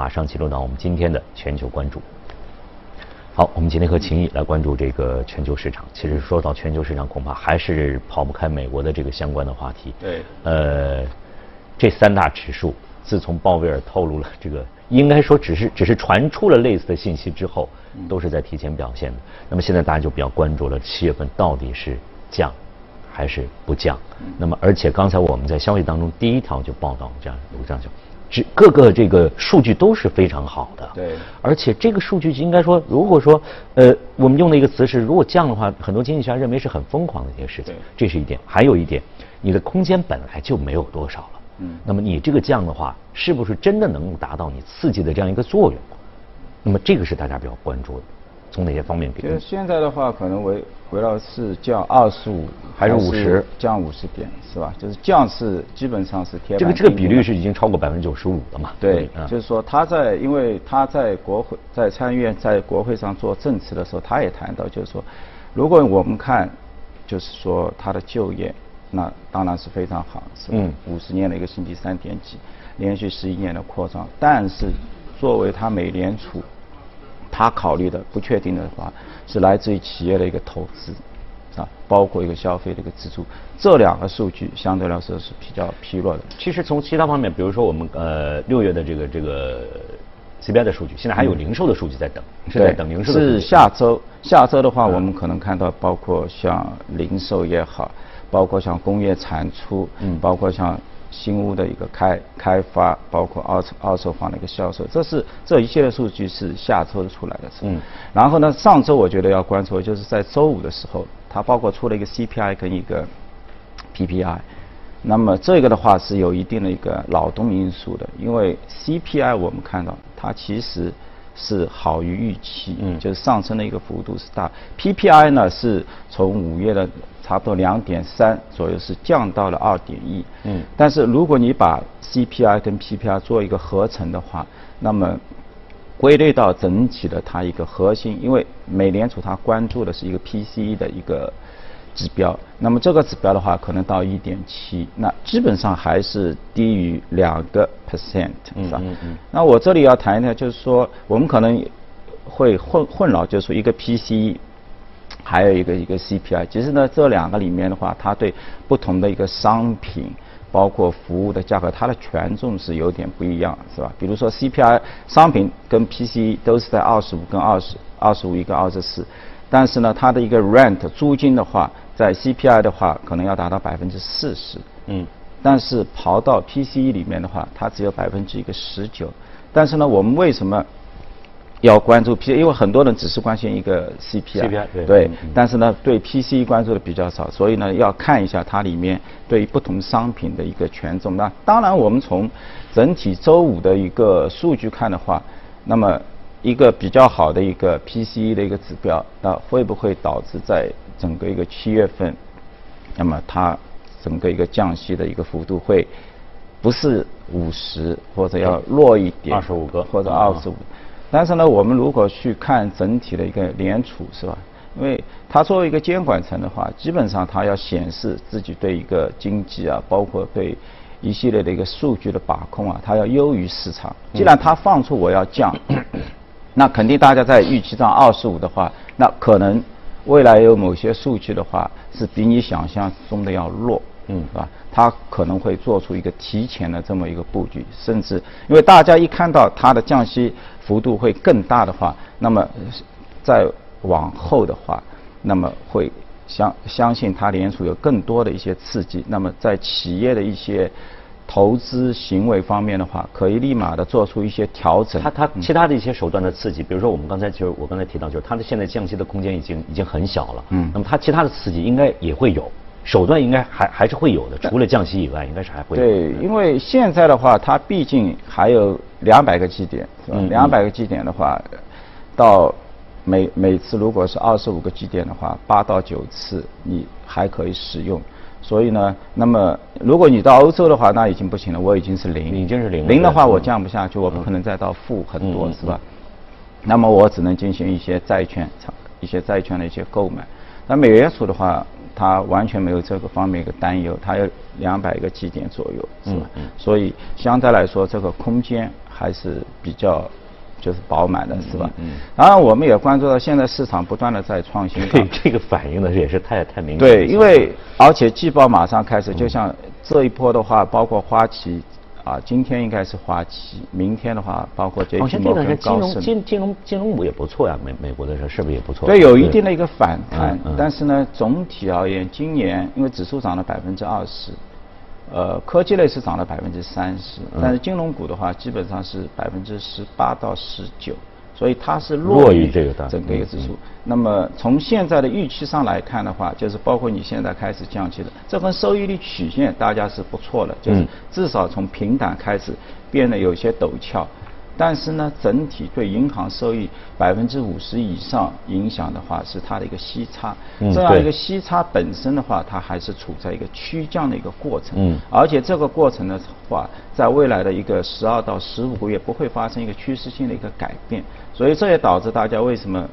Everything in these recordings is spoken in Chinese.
马上进入到我们今天的全球关注。好，我们今天和秦毅来关注这个全球市场。其实说到全球市场，恐怕还是跑不开美国的这个相关的话题。对。呃，这三大指数自从鲍威尔透露了这个，应该说只是只是传出了类似的信息之后，都是在提前表现的。那么现在大家就比较关注了，七月份到底是降还是不降？那么而且刚才我们在消息当中第一条就报道这样有这样就。这各个这个数据都是非常好的，对，而且这个数据应该说，如果说呃，我们用的一个词是，如果降的话，很多经济学家认为是很疯狂的一件事情，这是一点。还有一点，你的空间本来就没有多少了，嗯，那么你这个降的话，是不是真的能够达到你刺激的这样一个作用？那么这个是大家比较关注的。从哪些方面给？就现在的话，可能围围绕是降二十五还是五十？降五十点是吧？就是降是基本上是贴。这个这个比率是已经超过百分之九十五了嘛？对，就是说他在因为他在国会在参议院在国会上做证词的时候，他也谈到，就是说，如果我们看，就是说他的就业，那当然是非常好，是嗯，五十年的一个新低三点几，连续十一年的扩张，但是作为他美联储。他考虑的不确定的话，是来自于企业的一个投资，啊，包括一个消费的一个支出，这两个数据相对来说是比较疲弱的。其实从其他方面，比如说我们呃六月的这个这个 CPI 的数据，现在还有零售的数据在等，是在等零售的。是下周，下周的话，我们可能看到包括像零售也好，包括像工业产出，嗯，包括像。新屋的一个开开发，包括二手二手房的一个销售，这是这一系列数据是下周出来的。嗯。然后呢，上周我觉得要关注，就是在周五的时候，它包括出了一个 CPI 跟一个 PPI。那么这个的话是有一定的一个劳动因素的，因为 CPI 我们看到它其实是好于预期，嗯，就是上升的一个幅度是大。PPI 呢是从五月的。差不多两点三左右是降到了二点一，嗯，但是如果你把 CPI 跟 PPI 做一个合成的话，那么归类到整体的它一个核心，因为美联储它关注的是一个 PCE 的一个指标，那么这个指标的话可能到一点七，那基本上还是低于两个 percent，是吧？嗯嗯。那我这里要谈一谈，就是说我们可能会混混淆，就是说一个 PCE。还有一个一个 CPI，其实呢，这两个里面的话，它对不同的一个商品，包括服务的价格，它的权重是有点不一样，是吧？比如说 CPI 商品跟 PCE 都是在二十五跟二十二十五一个二十四，但是呢，它的一个 rent 租金的话，在 CPI 的话可能要达到百分之四十，嗯，但是跑到 PCE 里面的话，它只有百分之一个十九，但是呢，我们为什么？要关注 P，因为很多人只是关心一个 CPI，对，但是呢，对 PCE 关注的比较少，所以呢，要看一下它里面对不同商品的一个权重。那当然，我们从整体周五的一个数据看的话，那么一个比较好的一个 PCE 的一个指标，那会不会导致在整个一个七月份，那么它整个一个降息的一个幅度会不是五十或者要弱一点，二十五个或者二十五。但是呢，我们如果去看整体的一个联储，是吧？因为它作为一个监管层的话，基本上它要显示自己对一个经济啊，包括对一系列的一个数据的把控啊，它要优于市场。既然它放出我要降，那肯定大家在预期上二十五的话，那可能未来有某些数据的话是比你想象中的要弱，嗯，是吧？它可能会做出一个提前的这么一个布局，甚至因为大家一看到它的降息。幅度会更大的话，那么再往后的话，那么会相相信它联储有更多的一些刺激。那么在企业的一些投资行为方面的话，可以立马的做出一些调整。它它其他的一些手段的刺激，比如说我们刚才就是我刚才提到，就是它的现在降息的空间已经已经很小了。嗯。那么它其他的刺激应该也会有。手段应该还还是会有的，除了降息以外，应该是还会有。对，因为现在的话，它毕竟还有两百个基点，是吧？两百个基点的话，到每每次如果是二十五个基点的话，八到九次你还可以使用。所以呢，那么如果你到欧洲的话，那已经不行了，我已经是零，已经是零。零的话，我降不下去，我不可能再到负很多，是吧？那么我只能进行一些债券，一些债券的一些购买。那美联储的话。它完全没有这个方面一个担忧，它有两百个基点左右，是吧？所以相对来说，这个空间还是比较就是饱满的，是吧？嗯。当然，我们也关注到现在市场不断的在创新。对，这个反应呢也是太太明显。对，因为而且季报马上开始，就像这一波的话，包括花旗。啊，今天应该是花旗，明天的话包括摩根、高盛。金金融金融股也不错呀，美美国的时候是不是也不错？对，有一定的一个反弹，但是呢，总体而言，今年因为指数涨了百分之二十，呃，科技类是涨了百分之三十，但是金融股的话基本上是百分之十八到十九。所以它是弱于这个整个一个指数。那么从现在的预期上来看的话，就是包括你现在开始降息的这份收益率曲线，大家是不错的，就是至少从平坦开始变得有些陡峭。但是呢，整体对银行收益百分之五十以上影响的话，是它的一个息差。这样一个息差本身的话，它还是处在一个趋降的一个过程。嗯。而且这个过程的话，在未来的一个十二到十五个月不会发生一个趋势性的一个改变。所以这也导致大家为什么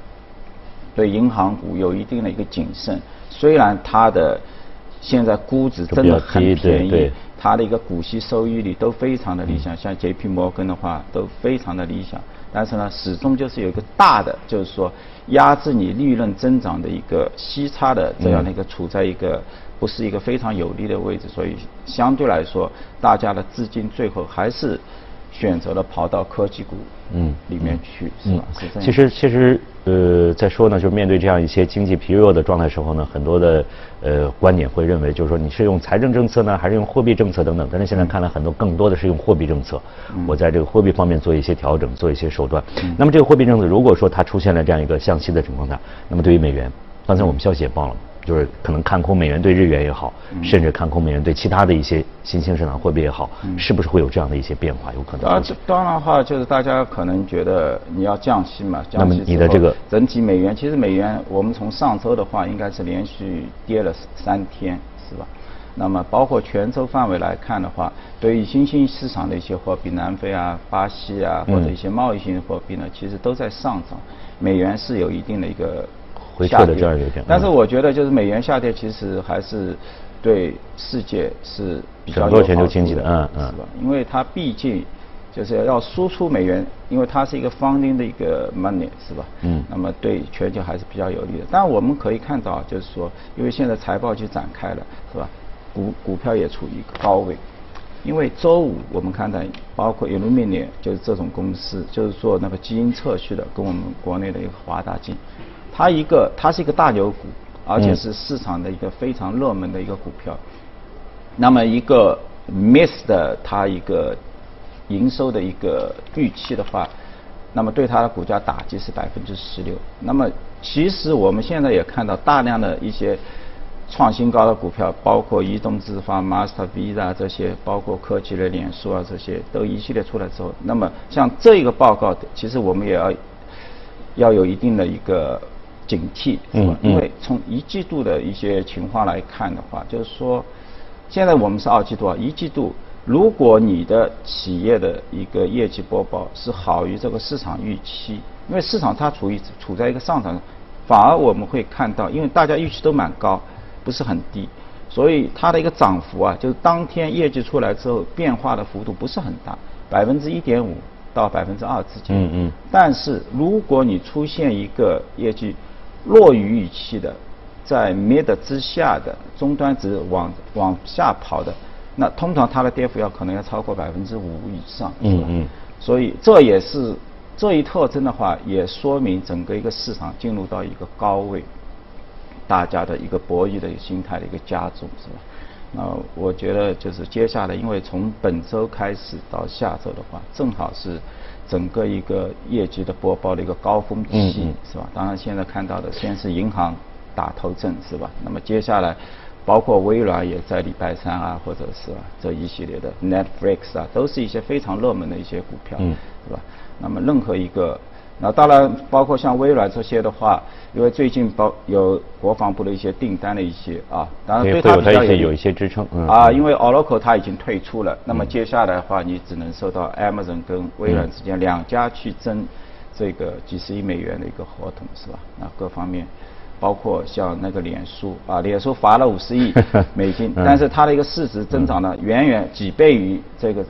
对银行股有一定的一个谨慎。虽然它的现在估值真的很便宜。它的一个股息收益率都非常的理想，像 J.P. 摩根的话都非常的理想，但是呢，始终就是有一个大的，就是说压制你利润增长的一个息差的这样的一个处在一个不是一个非常有利的位置，所以相对来说，大家的资金最后还是。选择了跑到科技股嗯里面去是吧？其实其实呃再说呢，就是面对这样一些经济疲弱的状态时候呢，很多的呃观点会认为，就是说你是用财政政策呢，还是用货币政策等等。但是现在看来，很多更多的是用货币政策。我在这个货币方面做一些调整，做一些手段。那么这个货币政策，如果说它出现了这样一个向西的情况下，那么对于美元，刚才我们消息也报了。就是可能看空美元对日元也好，甚至看空美元对其他的一些新兴市场货币也好，是不是会有这样的一些变化？有可能。啊，当然的话就是大家可能觉得你要降息嘛，降息你的这个整体美元，其实美元我们从上周的话应该是连续跌了三天，是吧？那么包括全球范围来看的话，对于新兴市场的一些货币，南非啊、巴西啊或者一些贸易性货币呢，其实都在上涨，美元是有一定的一个。回撤的这样有点，但是我觉得就是美元下跌，其实还是对世界是比较整个全球经济的，嗯嗯，是吧？因为它毕竟就是要输出美元，因为它是一个 funding 的一个 money，是吧？嗯。那么对全球还是比较有利的。但我们可以看到，就是说，因为现在财报就展开了，是吧？股股票也处于一个高位，因为周五我们看到，包括 Illumina 就是这种公司，就是做那个基因测序的，跟我们国内的一个华大基因。它一个，它是一个大牛股，而且是市场的一个非常热门的一个股票。那么一个 miss 的它一个营收的一个预期的话，那么对它的股价打击是百分之十六。那么其实我们现在也看到大量的一些创新高的股票，包括移动支付、Master Visa 这些，包括科技类脸书啊这些，都一系列出来之后，那么像这个报告，其实我们也要要有一定的一个。警惕是吧？因为从一季度的一些情况来看的话，就是说，现在我们是二季度啊，一季度如果你的企业的一个业绩播报是好于这个市场预期，因为市场它处于处在一个上涨，反而我们会看到，因为大家预期都蛮高，不是很低，所以它的一个涨幅啊，就是当天业绩出来之后变化的幅度不是很大，百分之一点五到百分之二之间。嗯嗯。但是如果你出现一个业绩，弱于预期的，在 mid 之下的终端值往往下跑的，那通常它的跌幅要可能要超过百分之五以上，嗯嗯，所以这也是这一特征的话，也说明整个一个市场进入到一个高位，大家的一个博弈的心态的一个加重，是吧？那我觉得就是接下来，因为从本周开始到下周的话，正好是。整个一个业绩的播报的一个高峰期是吧？当然现在看到的先是银行打头阵是吧？那么接下来包括微软也在礼拜三啊，或者是这一系列的 Netflix 啊，都是一些非常热门的一些股票，嗯是吧？那么任何一个。那当然，包括像微软这些的话，因为最近包有国防部的一些订单的一些啊，当然对它比较有一些支撑啊，因为 Oracle 它已经退出了，那么接下来的话，你只能受到 Amazon 跟微软之间两家去争这个几十亿美元的一个合同，是吧？那各方面，包括像那个脸书啊，脸书罚了五十亿 美金，但是它的一个市值增长呢，远远几倍于这个，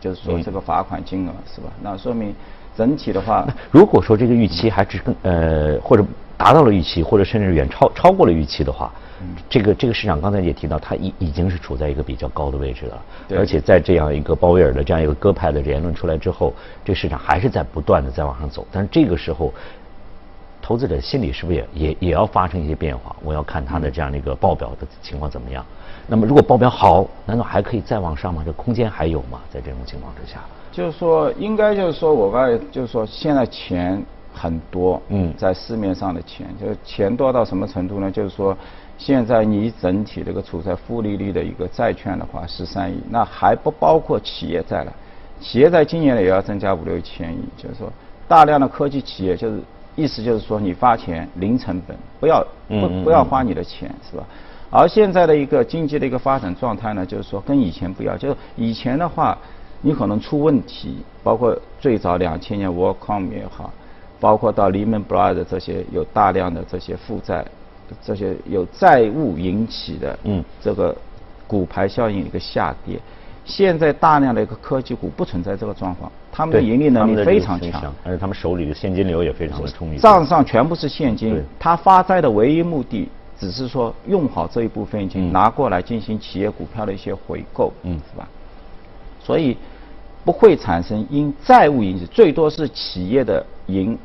就是说这个罚款金额是吧？那说明整体的话，如果说这个预期还只更呃或者达到了预期，或者甚至远超超过了预期的话，这个这个市场刚才也提到，它已已经是处在一个比较高的位置了，而且在这样一个鲍威尔的这样一个鸽派的言论出来之后，这个市场还是在不断的在往上走，但是这个时候。投资者心里是不是也也也要发生一些变化？我要看他的这样的一个报表的情况怎么样。那么如果报表好，难道还可以再往上吗？这空间还有吗？在这种情况之下，就是说，应该就是说我刚才就是说，现在钱很多，嗯，在市面上的钱，就是钱多到什么程度呢？就是说，现在你整体这个处在负利率的一个债券的话，十三亿，那还不包括企业债了。企业债今年也要增加五六千亿，就是说，大量的科技企业就是。意思就是说，你发钱零成本，不要不不要花你的钱，是吧？而现在的一个经济的一个发展状态呢，就是说跟以前不一样，就是以前的话，你可能出问题，包括最早两千年 WorldCom 也好，包括到 Lehman Brothers 这些有大量的这些负债，这些有债务引起的，嗯，这个股牌效应一个下跌。现在大量的一个科技股不存在这个状况，他们的盈利能力非常强，而且他们手里的现金流也非常的充裕，账上全部是现金。他发债的唯一目的只是说用好这一部分现金拿过来进行企业股票的一些回购，嗯，是吧？所以不会产生因债务引起，最多是企业的营。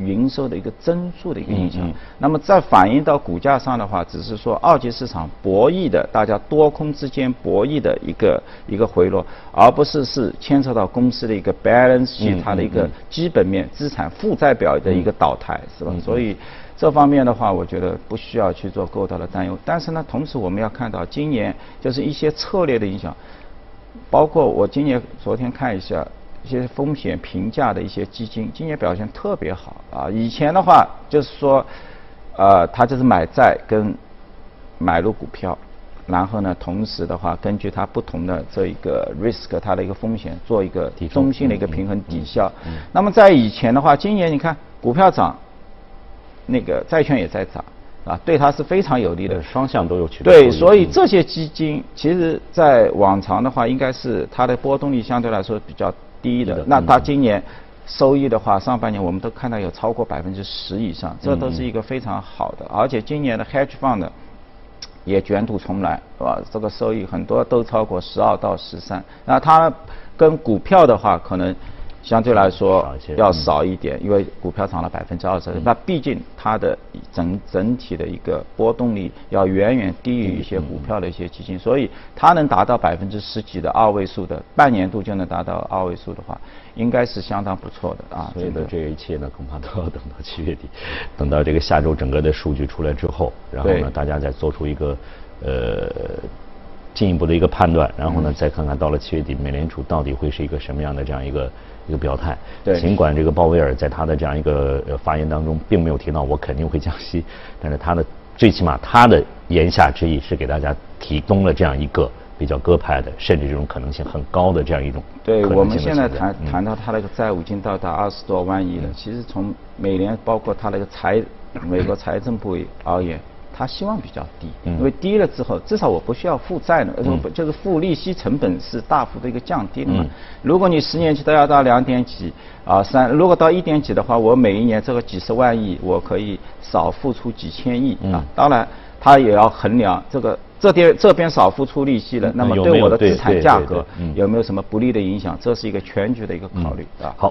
营收的一个增速的一个影响，那么在反映到股价上的话，只是说二级市场博弈的，大家多空之间博弈的一个一个回落，而不是是牵扯到公司的一个 balance sheet 它的一个基本面资产负债表的一个倒台，是吧？所以这方面的话，我觉得不需要去做过大的担忧。但是呢，同时我们要看到今年就是一些策略的影响，包括我今年昨天看一下。一些风险评价的一些基金，今年表现特别好啊！以前的话就是说，呃，他就是买债跟买入股票，然后呢，同时的话，根据它不同的这一个 risk，它的一个风险做一个中性的一个平衡抵消。那么在以前的话，今年你看股票涨，那个债券也在涨，啊，对它是非常有利的，双向都有取。对，所以这些基金其实在往常的话，应该是它的波动率相对来说比较。低的，那它今年收益的话，上半年我们都看到有超过百分之十以上，这都是一个非常好的。而且今年的 hedge fund 也卷土重来，是吧？这个收益很多都超过十二到十三。那它跟股票的话，可能。相对来说要少一点，因为股票涨了百分之二十，那毕竟它的整整体的一个波动率要远远低于一些股票的一些基金，所以它能达到百分之十几的二位数的半年度就能达到二位数的话，应该是相当不错的啊。所以呢，这一切呢，恐怕都要等到七月底，等到这个下周整个的数据出来之后，然后呢，大家再做出一个呃进一步的一个判断，然后呢，再看看到了七月底美联储到底会是一个什么样的这样一个。一个表态，尽管这个鲍威尔在他的这样一个发言当中并没有提到我肯定会降息，但是他的最起码他的言下之意是给大家提供了这样一个比较鸽派的，甚至这种可能性很高的这样一种。对我们现在谈谈到他那个债务已经到达二十多万亿了，其实从美联包括他那个财美国财政部而言。他希望比较低，因为低了之后，至少我不需要负债了，就是付利息成本是大幅的一个降低的嘛。如果你十年期都要到两点几啊三，如果到一点几的话，我每一年这个几十万亿，我可以少付出几千亿啊。当然，他也要衡量这个这边这边少付出利息了，那么对我的资产价格有没有什么不利的影响？这是一个全局的一个考虑啊。好。